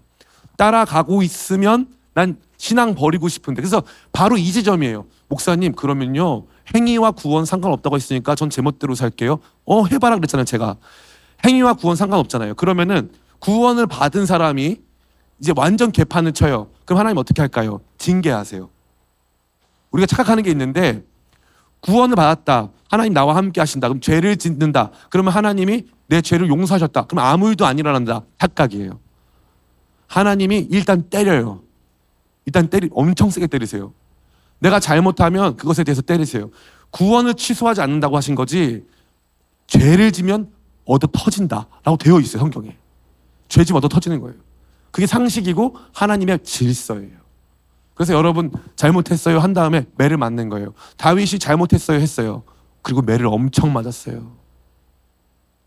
따라가고 있으면 난 신앙 버리고 싶은데. 그래서 바로 이 지점이에요. 목사님 그러면요 행위와 구원 상관없다고 했으니까 전 제멋대로 살게요. 어 해봐라 그랬잖아요 제가. 행위와 구원 상관없잖아요. 그러면은 구원을 받은 사람이 이제 완전 개판을 쳐요. 그럼 하나님 어떻게 할까요? 징계하세요. 우리가 착각하는 게 있는데 구원을 받았다. 하나님 나와 함께 하신다. 그럼 죄를 짓는다. 그러면 하나님이 내 죄를 용서하셨다. 그럼 아무 일도 안 일어난다. 착각이에요. 하나님이 일단 때려요. 일단 때리 엄청 세게 때리세요. 내가 잘못하면 그것에 대해서 때리세요. 구원을 취소하지 않는다고 하신 거지 죄를 지면 얻어 터진다라고 되어 있어요 성경에. 죄 지면 얻어 터지는 거예요. 그게 상식이고 하나님의 질서예요. 그래서 여러분 잘못했어요 한 다음에 매를 맞는 거예요. 다윗이 잘못했어요 했어요. 그리고 매를 엄청 맞았어요.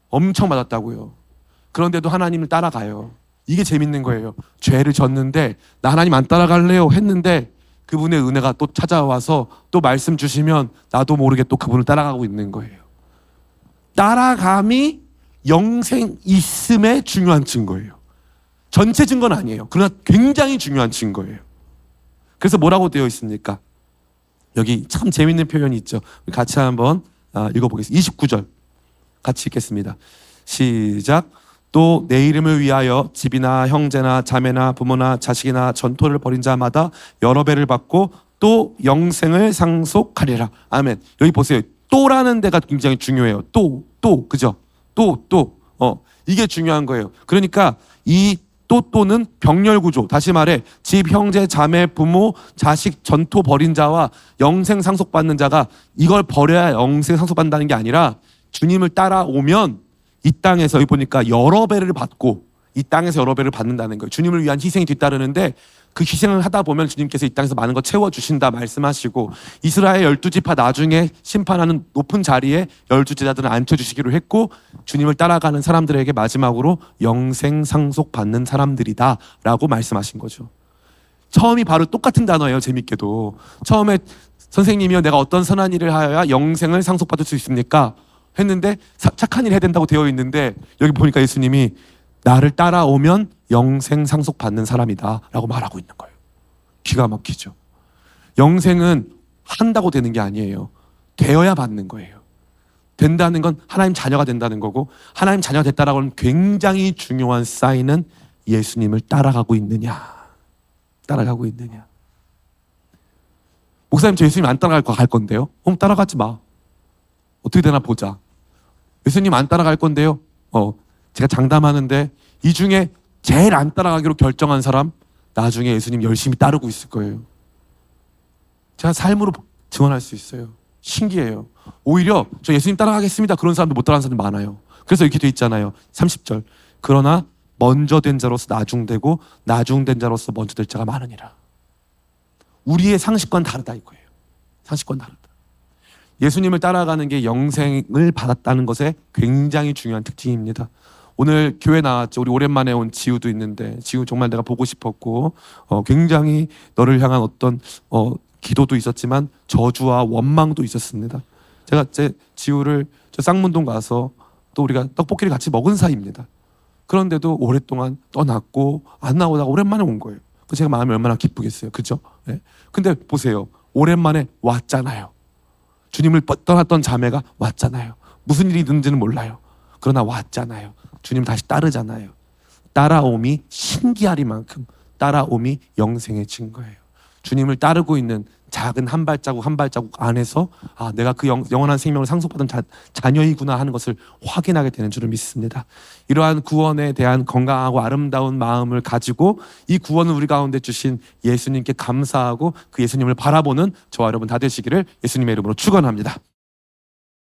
엄청 맞았다고요. 그런데도 하나님을 따라가요. 이게 재밌는 거예요. 죄를 졌는데 나 하나님 안 따라갈래요 했는데 그분의 은혜가 또 찾아와서 또 말씀 주시면 나도 모르게 또 그분을 따라가고 있는 거예요. 따라감이 영생 있음의 중요한 증거예요. 전체 증거는 아니에요. 그러나 굉장히 중요한 증거예요. 그래서 뭐라고 되어 있습니까? 여기 참 재밌는 표현이 있죠. 같이 한번 아, 읽어보겠습니다. 29절 같이 읽겠습니다. 시작. 또 내 이름을 위하여 집이나 형제나 자매나 부모나 자식이나 전토를 벌인 자마다 여러 배를 받고 또 영생을 상속하리라. 아멘. 여기 보세요. 또라는 데가 굉장히 중요해요. 또, 또, 그죠? 또, 또. 어, 이게 중요한 거예요. 그러니까 이 또 또는 병렬 구조. 다시 말해 집 형제 자매 부모 자식 전토 벌인 자와 영생 상속받는 자가 이걸 버려야 영생 상속받는다는 게 아니라 주님을 따라오면 이 땅에서 여기 보니까 여러 배를 받고 이 땅에서 여러 배를 받는다는 거예요. 주님을 위한 희생이 뒤따르는데 그 희생을 하다 보면 주님께서 이 땅에서 많은 거 채워 주신다 말씀하시고 이스라엘 열두 지파 나중에 심판하는 높은 자리에 열두 제자들을 앉혀 주시기로 했고 주님을 따라가는 사람들에게 마지막으로 영생 상속 받는 사람들이다 라고 말씀하신 거죠. 처음이 바로 똑같은 단어예요. 재밌게도 처음에 선생님이요 내가 어떤 선한 일을 하여야 영생을 상속받을 수 있습니까? 했는데 사- 착한 일 해야 된다고 되어 있는데 여기 보니까 예수님이 나를 따라오면 영생 상속 받는 사람이다라고 말하고 있는 거예요. 기가 막히죠. 영생은 한다고 되는 게 아니에요. 되어야 받는 거예요. 된다는 건 하나님 자녀가 된다는 거고 하나님 자녀가 됐다라고 하는 굉장히 중요한 사인은 예수님을 따라가고 있느냐. 따라가고 있느냐. 목사님 저 예수님 안 따라갈 거 갈 건데요. 어 따라가지 마. 어떻게 되나 보자. 예수님 안 따라갈 건데요. 어 제가 장담하는데 이 중에 제일 안 따라가기로 결정한 사람 나중에 예수님 열심히 따르고 있을 거예요. 제가 삶으로 증언할 수 있어요. 신기해요. 오히려 저 예수님 따라가겠습니다. 그런 사람도 못 따라가는 사람들 많아요. 그래서 이렇게 돼 있잖아요. 30절. 그러나 먼저 된 자로서 나중되고 나중된 자로서 먼저 될 자가 많으니라. 우리의 상식과는 다르다 이거예요. 상식과는 다르다. 예수님을 따라가는 게 영생을 받았다는 것에 굉장히 중요한 특징입니다. 오늘 교회 나왔죠. 우리 오랜만에 온 지우도 있는데 지우 정말 내가 보고 싶었고 어, 굉장히 너를 향한 어떤 어, 기도도 있었지만 저주와 원망도 있었습니다. 제가 제 지우를 저 쌍문동 가서 또 우리가 떡볶이를 같이 먹은 사이입니다. 그런데도 오랫동안 떠났고 안 나오다가 오랜만에 온 거예요. 그 제가 마음이 얼마나 기쁘겠어요. 그죠? 네. 근데 보세요. 오랜만에 왔잖아요. 주님을 뻗- 떠났던 자매가 왔잖아요. 무슨 일이 있는지는 몰라요. 그러나 왔잖아요. 주님 다시 따르잖아요. 따라옴이 신기하리만큼 따라옴이 영생의 증거예요. 주님을 따르고 있는 작은 한 발자국 한 발자국 안에서 아 내가 그 영, 영원한 생명을 상속받은 자, 자녀이구나 하는 것을 확인하게 되는 줄을 믿습니다. 이러한 구원에 대한 건강하고 아름다운 마음을 가지고 이 구원을 우리 가운데 주신 예수님께 감사하고 그 예수님을 바라보는 저와 여러분 다 되시기를 예수님의 이름으로 축원합니다.